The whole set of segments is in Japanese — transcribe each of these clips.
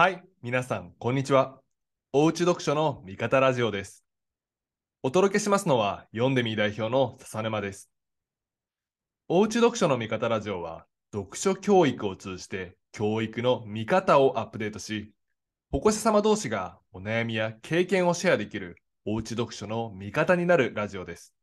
はい、皆さん、こんにちは。おうち読書の味方ラジオです。お届けしますのは、読んでみ代表の笹沼です。おうち読書の味方ラジオは、読書教育を通じて、教育の見方をアップデートし、保護者様同士がお悩みや経験をシェアできる、おうち読書の味方になるラジオです。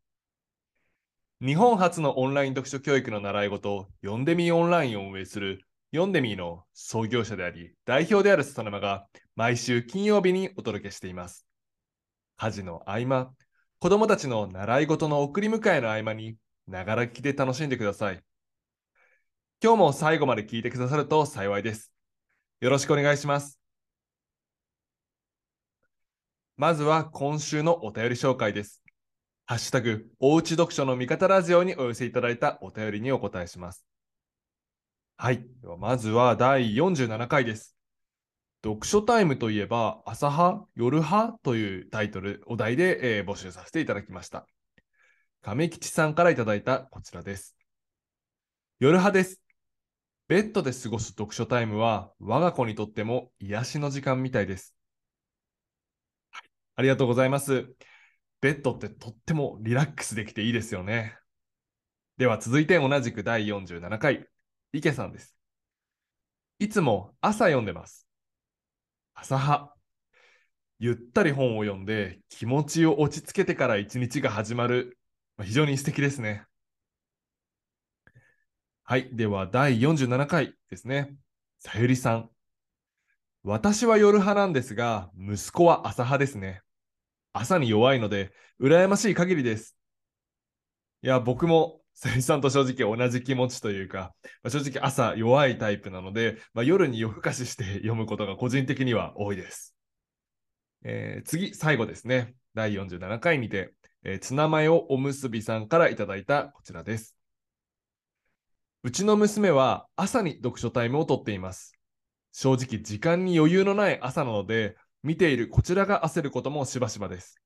日本初のオンライン読書教育の習い事、読んでみオンラインを運営する読んでみーの創業者であり、代表である笹沼が毎週金曜日にお届けしています。家事の合間、子供たちの習い事の送り迎えの合間に、ながら聞きで楽しんでください。今日も最後まで聞いてくださると幸いです。よろしくお願いします。まずは今週のお便り紹介です。ハッシュタグ、おうち読書の味方ラジオにお寄せいただいたお便りにお答えします。はい。ではまずは第47回です。読書タイムといえば、朝派、夜派というタイトル、お題で、えー募集させていただきました。亀吉さんからいただいたこちらです。夜派です。ベッドで過ごす読書タイムは、我が子にとっても癒しの時間みたいです。はい。ありがとうございます。ベッドってとってもリラックスできていいですよね。では続いて同じく第47回、池さんです。いつも朝読んでます。朝派。ゆったり本を読んで気持ちを落ち着けてから一日が始まる。非常に素敵ですね。はい。では第47回ですね。さゆりさん。私は夜派なんですが、息子は朝派ですね。朝に弱いので、羨ましい限りです。いや、僕も、さゆりさんと正直同じ気持ちというか、まあ正直朝弱いタイプなので、まあ、夜に夜更かしして読むことが個人的には多いです。えー次、最後ですね。第47回にて、えーツナマヨおむすびさんからいただいたこちらです。うちの娘は朝に読書タイムをとっています。正直時間に余裕のない朝なので、見ているこちらが焦ることもしばしばです。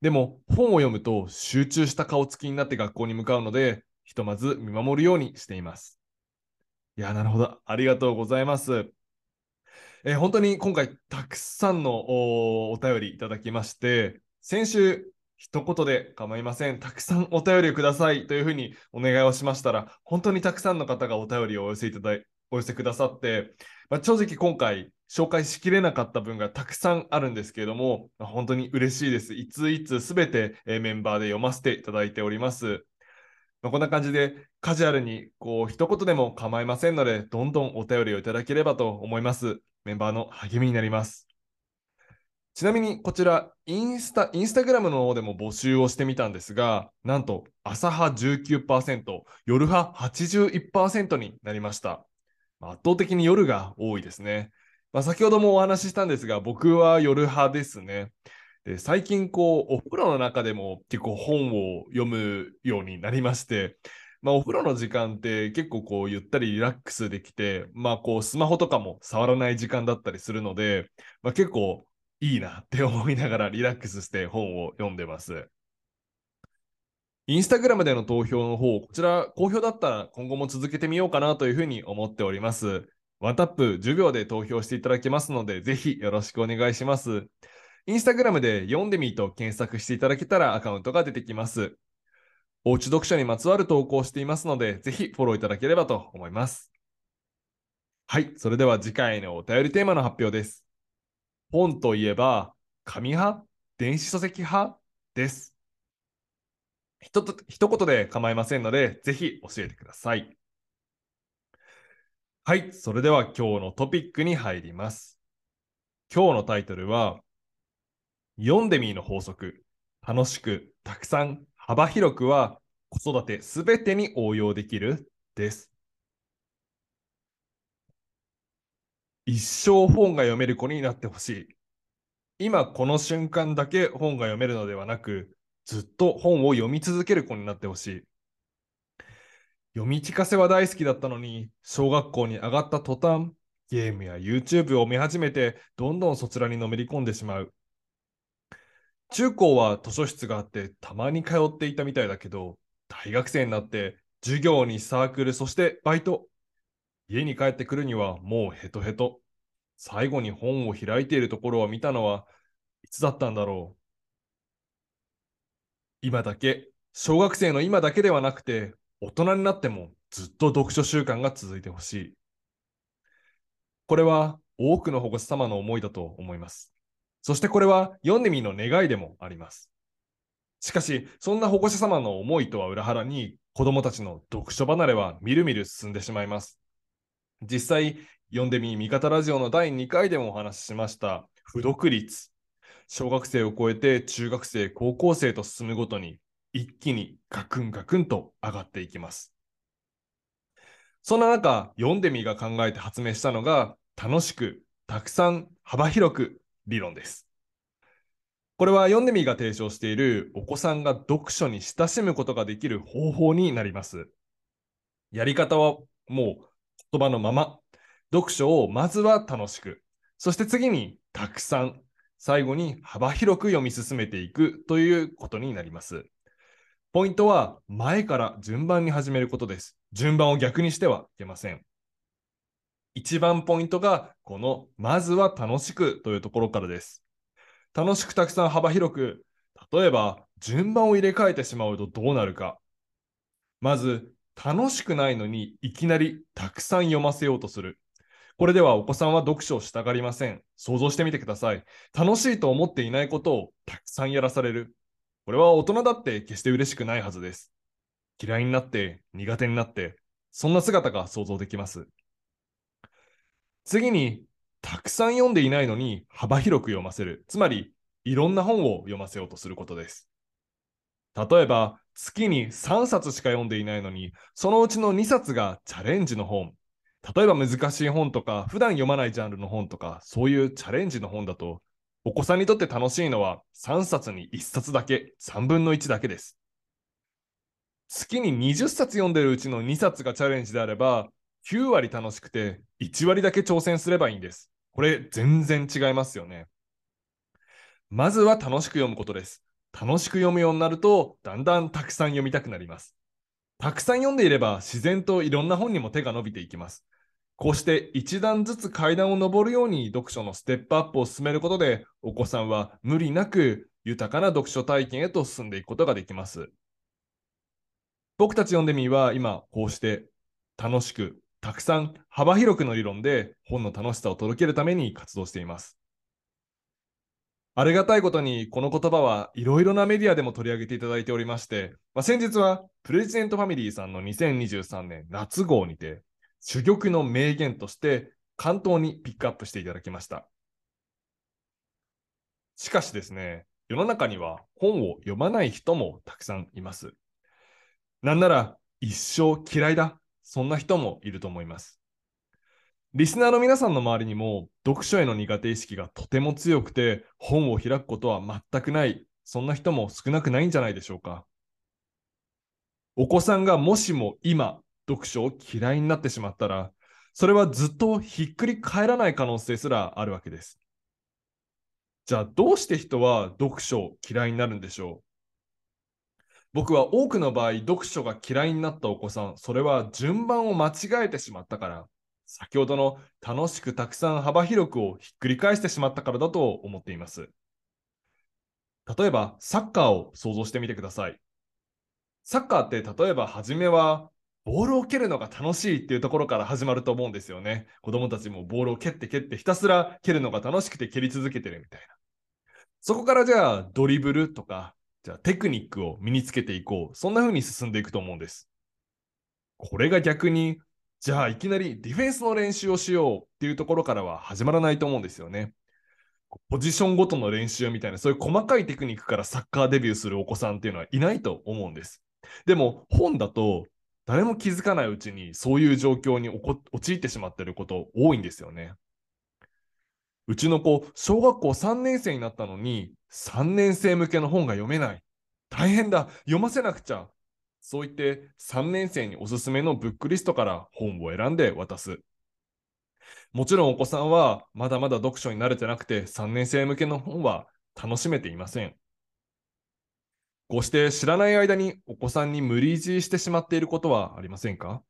でも本を読むと集中した顔つきになって学校に向かうので、ひとまず見守るようにしています。いや、なるほど。ありがとうございます。えー本当に今回たくさんのおお便りいただきまして、先週一言で構いません。たくさんお便りをくださいというふうにお願いをしましたら、本当にたくさんの方がお便りをお寄せいただいお寄せくださって、まあ、正直今回紹介しきれなかった分がたくさんあるんですけれども、まあ本当に嬉しいです。いついつすべてえメンバーで読ませていただいております。まあ、こんな感じでカジュアルにこう一言でも構いませんので、どんどんお便りをいただければと思います。メンバーの励みになります。ちなみにこちら、インスタ、インスタグラムの方でも募集をしてみたんですが、なんと朝派19%、夜派81%になりました。圧倒的に夜が多いですね。まあ、先ほどもお話ししたんですが、僕は夜派ですね。で最近こう、お風呂の中でも結構本を読むようになりまして、まあ、お風呂の時間って結構こうゆったりリラックスできて、まあこうスマホとかも触らない時間だったりするので、まあ、結構いいなって思いながらリラックスして本を読んでます。インスタグラムでの投票の方、こちら好評だったら今後も続けてみようかなというふうに思っております。ワンタップ10秒で投票していただけますので、ぜひよろしくお願いします。インスタグラムで読んでみと検索していただけたらアカウントが出てきます。おうち読書にまつわる投稿していますので、ぜひフォローいただければと思います。はい、それでは次回のお便りテーマの発表です。本といえば、紙派？電子書籍派？です。ひと一言で構いませんので、ぜひ教えてください。はい、それでは今日のトピックに入ります。今日のタイトルは、読んでみーの法則。楽しく、たくさん、幅広くは子育てすべてに応用できるです。一生本が読める子になってほしい。今この瞬間だけ本が読めるのではなく、ずっと本を読み続ける子になってほしい。読み聞かせは大好きだったのに、小学校に上がった途端、ゲームや YouTube を見始めて、どんどんそちらにのめり込んでしまう。中高は図書室があってたまに通っていたみたいだけど、大学生になって授業にサークル、そしてバイト。家に帰ってくるにはもうヘトヘト。最後に本を開いているところを見たのはいつだったんだろう。今だけ、小学生の今だけではなくて、大人になってもずっと読書習慣が続いてほしい。これは多くの保護者様の思いだと思います。そしてこれは読んでみの願いでもあります。しかし、そんな保護者様の思いとは裏腹に、子供たちの読書離れはみるみる進んでしまいます。実際、読んでみ味方ラジオの第2回でもお話ししました、不読率。小学生を超えて中学生、高校生と進むごとに、一気にガクンガクンと上がっていきます。そんな中、読んでみが考えて発明したのが、楽しく、たくさん、幅広く理論です。これは読んでみが提唱しているお子さんが読書に親しむことができる方法になります。やり方はもう言葉のまま、読書をまずは楽しく、そして次にたくさん、最後に幅広く読み進めていくということになります。ポイントは前から順番に始めることです。順番を逆にしてはいけません。一番ポイントがこのまずは楽しくというところからです。楽しくたくさん幅広く、例えば順番を入れ替えてしまうとどうなるか。まず、楽しくないのにいきなりたくさん読ませようとする。これではお子さんは読書をしたがりません。想像してみてください。楽しいと思っていないことをたくさんやらされる。これは大人だって決して嬉しくないはずです。嫌いになって、苦手になって、そんな姿が想像できます。次に、たくさん読んでいないのに幅広く読ませる。つまり、いろんな本を読ませようとすることです。例えば、月に3冊しか読んでいないのに、そのうちの2冊がチャレンジの本。例えば難しい本とか、普段読まないジャンルの本とか、そういうチャレンジの本だと、お子さんにとって楽しいのは3冊に1冊だけ、3分の1だけです。月に20冊読んでるうちの2冊がチャレンジであれば、9割楽しくて1割だけ挑戦すればいいんです。これ全然違いますよね。まずは楽しく読むことです。楽しく読むようになると、だんだんたくさん読みたくなります。たくさん読んでいれば自然といろんな本にも手が伸びていきます。こうして一段ずつ階段を上るように読書のステップアップを進めることで、お子さんは無理なく豊かな読書体験へと進んでいくことができます。僕たち読んでみは今こうして楽しくたくさん幅広くの理論で本の楽しさを届けるために活動しています。ありがたいことにこの言葉はいろいろなメディアでも取り上げていただいておりまして、まあ、先日はプレジデントファミリーさんの2023年夏号にて珠玉の名言として関東にピックアップしていただきました。しかしですね、世の中には本を読まない人もたくさんいます。なんなら一生嫌いだそんな人もいると思います。リスナーの皆さんの周りにも読書への苦手意識がとても強くて本を開くことは全くない、そんな人も少なくないんじゃないでしょうか。お子さんがもしも今読書を嫌いになってしまったら、それはずっとひっくり返らない可能性すらあるわけです。じゃあどうして人は読書を嫌いになるんでしょう？僕は多くの場合、読書が嫌いになったお子さん、それは順番を間違えてしまったから、先ほどの楽しくたくさん幅広くをひっくり返してしまったからだと思っています。例えば、サッカーを想像してみてください。サッカーって例えば初めはボールを蹴るのが楽しいっていうところから始まると思うんですよね。子供たちもボールを蹴って蹴ってひたすら蹴るのが楽しくて蹴り続けてるみたいな。そこからじゃあドリブルとかじゃあテクニックを身につけていこう。そんな風に進んでいくと思うんです。これが逆に、じゃあいきなりディフェンスの練習をしようっていうところからは始まらないと思うんですよね。ポジションごとの練習みたいな、そういう細かいテクニックからサッカーデビューするお子さんっていうのはいないと思うんです。でも本だと誰も気づかないうちにそういう状況に陥ってしまっていること多いんですよね。うちの子、小学校3年生になったのに、3年生向けの本が読めない。大変だ。読ませなくちゃ。そう言って3年生におすすめのブックリストから本を選んで渡す。もちろんお子さんはまだまだ読書に慣れてなくて3年生向けの本は楽しめていません。こうして知らない間にお子さんに無理強いしてしまっていることはありませんか？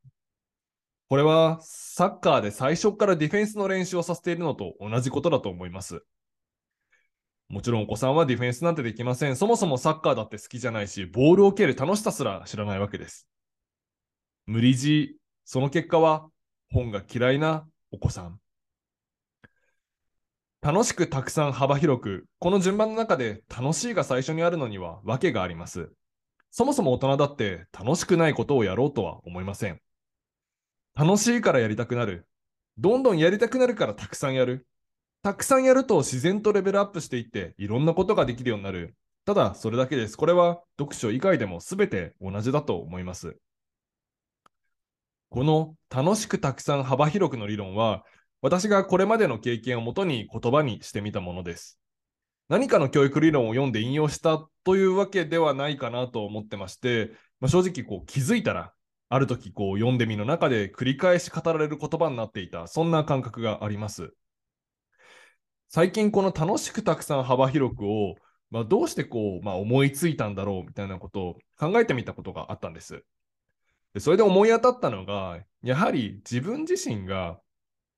これはサッカーで最初からディフェンスの練習をさせているのと同じことだと思います。もちろんお子さんはディフェンスなんてできません。そもそもサッカーだって好きじゃないし、ボールを蹴る楽しさすら知らないわけです。無理強い、その結果は本が嫌いなお子さん。楽しくたくさん幅広く、この順番の中で楽しいが最初にあるのには訳があります。そもそも大人だって楽しくないことをやろうとは思いません。楽しいからやりたくなる。どんどんやりたくなるからたくさんやる。たくさんやると自然とレベルアップしていっていろんなことができるようになる。ただそれだけです。これは読書以外でも全て同じだと思います。この楽しくたくさん幅広くの理論は私がこれまでの経験をもとに言葉にしてみたものです。何かの教育理論を読んで引用したというわけではないかなと思ってまして、まあ、正直こう気づいたらある時こう読んでみの中で繰り返し語られる言葉になっていたそんな感覚があります。最近この楽しくたくさん幅広くを、まあ、どうしてこう、まあ、思いついたんだろうみたいなことを考えてみたことがあったんです。でそれで思い当たったのが、やはり自分自身が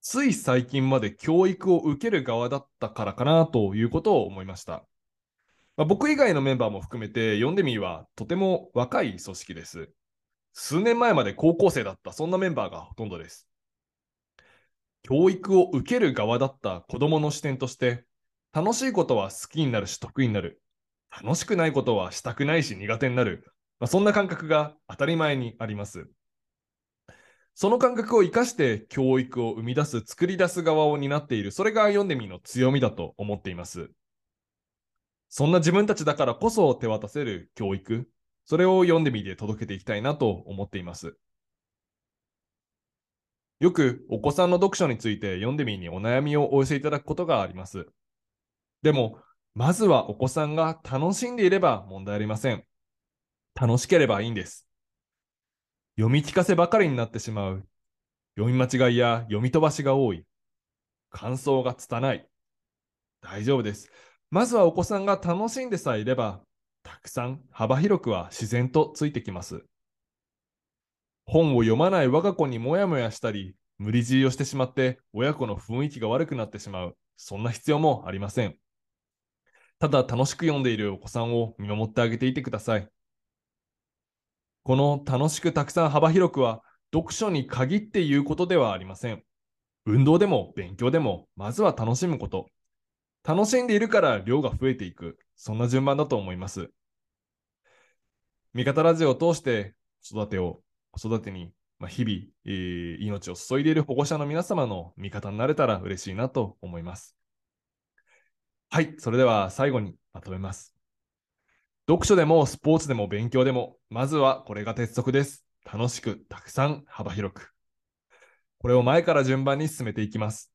つい最近まで教育を受ける側だったからかなということを思いました。まあ、僕以外のメンバーも含めて、読んでみはとても若い組織です。数年前まで高校生だった、そんなメンバーがほとんどです。教育を受ける側だった子供の視点として、楽しいことは好きになるし得意になる。楽しくないことはしたくないし苦手になる。まあ、そんな感覚が当たり前にあります。その感覚を生かして教育を生み出す、作り出す側を担っている、それが読んでみの強みだと思っています。そんな自分たちだからこそ手渡せる教育、それを読んでみて届けていきたいなと思っています。よくお子さんの読書について読んでみにお悩みをお寄せいただくことがあります。でも、まずはお子さんが楽しんでいれば問題ありません。楽しければいいんです。読み聞かせばかりになってしまう。読み間違いや読み飛ばしが多い。感想が拙い。大丈夫です。まずはお子さんが楽しんでさえいれば、たくさん幅広くは自然とついてきます。本を読まない我が子にもやもやしたり、無理強いをしてしまって親子の雰囲気が悪くなってしまう、そんな必要もありません。ただ楽しく読んでいるお子さんを見守ってあげていてください。この楽しくたくさん幅広くは読書に限って言うことではありません。運動でも勉強でもまずは楽しむこと。楽しんでいるから量が増えていく。そんな順番だと思います。味方ラジオを通して子育てを子育てに、まあ、日々、えー、命を注いでいる保護者の皆様の味方になれたら嬉しいなと思います。はい、それでは最後にまとめます。読書でもスポーツでも勉強でも、まずはこれが鉄則です。楽しく、たくさん、幅広く。これを前から順番に進めていきます。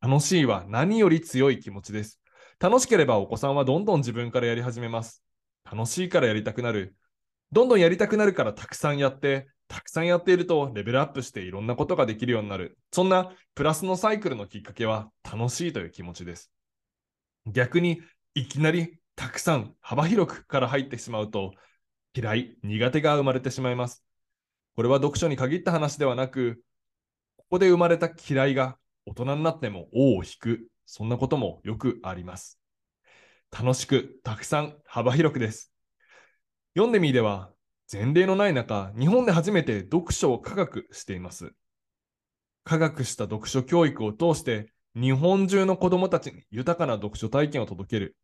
楽しいは何より強い気持ちです。楽しければお子さんはどんどん自分からやり始めます。楽しいからやりたくなる。どんどんやりたくなるからたくさんやって、たくさんやっているとレベルアップしていろんなことができるようになる。そんなプラスのサイクルのきっかけは楽しいという気持ちです。逆にいきなりたくさん幅広くから入ってしまうと嫌い、苦手が生まれてしまいます。これは読書に限った話ではなく、ここで生まれた嫌いが大人になっても尾を引く、そんなこともよくあります。楽しく、たくさん、幅広くです。読んでみでは前例のない中、日本で初めて読書を科学しています。科学した読書教育を通して、日本中の子供たちに豊かな読書体験を届ける。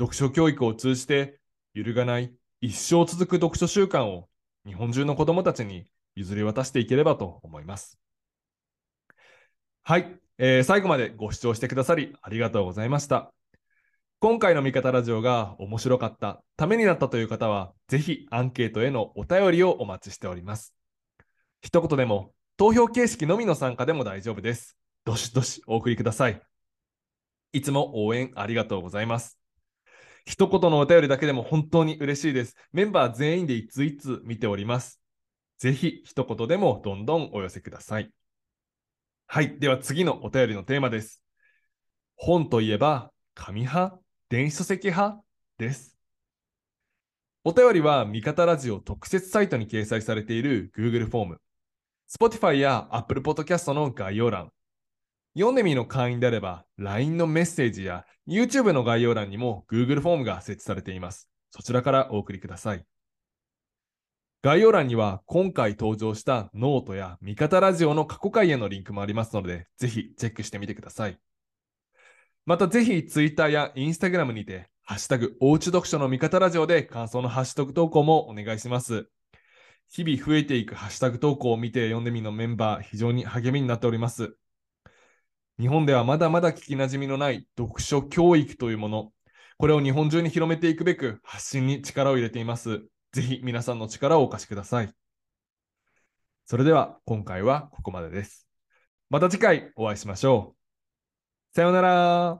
読書教育を通じて、揺るがない一生続く読書習慣を日本中の子供たちに譲り渡していければと思います。はい、えー、最後までご視聴してくださりありがとうございました。今回の味方ラジオが面白かった、ためになったという方は、ぜひアンケートへのお便りをお待ちしております。一言でも、投票形式のみの参加でも大丈夫です。どしどしお送りください。いつも応援ありがとうございます。一言のお便りだけでも本当に嬉しいです。メンバー全員でいついつ見ております。ぜひ一言でもどんどんお寄せください。はい。では次のお便りのテーマです。本といえば、紙派電子書籍派です。お便りは味方ラジオ特設サイトに掲載されている Google フォーム、Spotify や Apple Podcast の概要欄、ヨンデミーの会員であれば LINE のメッセージや YouTube の概要欄にも Google フォームが設置されています。そちらからお送りください。概要欄には今回登場したノートや味方ラジオの過去回へのリンクもありますので、ぜひチェックしてみてください。またぜひ Twitter や Instagram にて、ハッシュタグ、おうち読書の味方ラジオで感想のハッシュタグ投稿もお願いします。日々増えていくハッシュタグ投稿を見てヨンデミーのメンバー、非常に励みになっております。日本ではまだまだ聞きなじみのない読書教育というもの、これを日本中に広めていくべく発信に力を入れています。ぜひ皆さんの力をお貸しください。それでは今回はここまでです。また次回お会いしましょう。さようなら。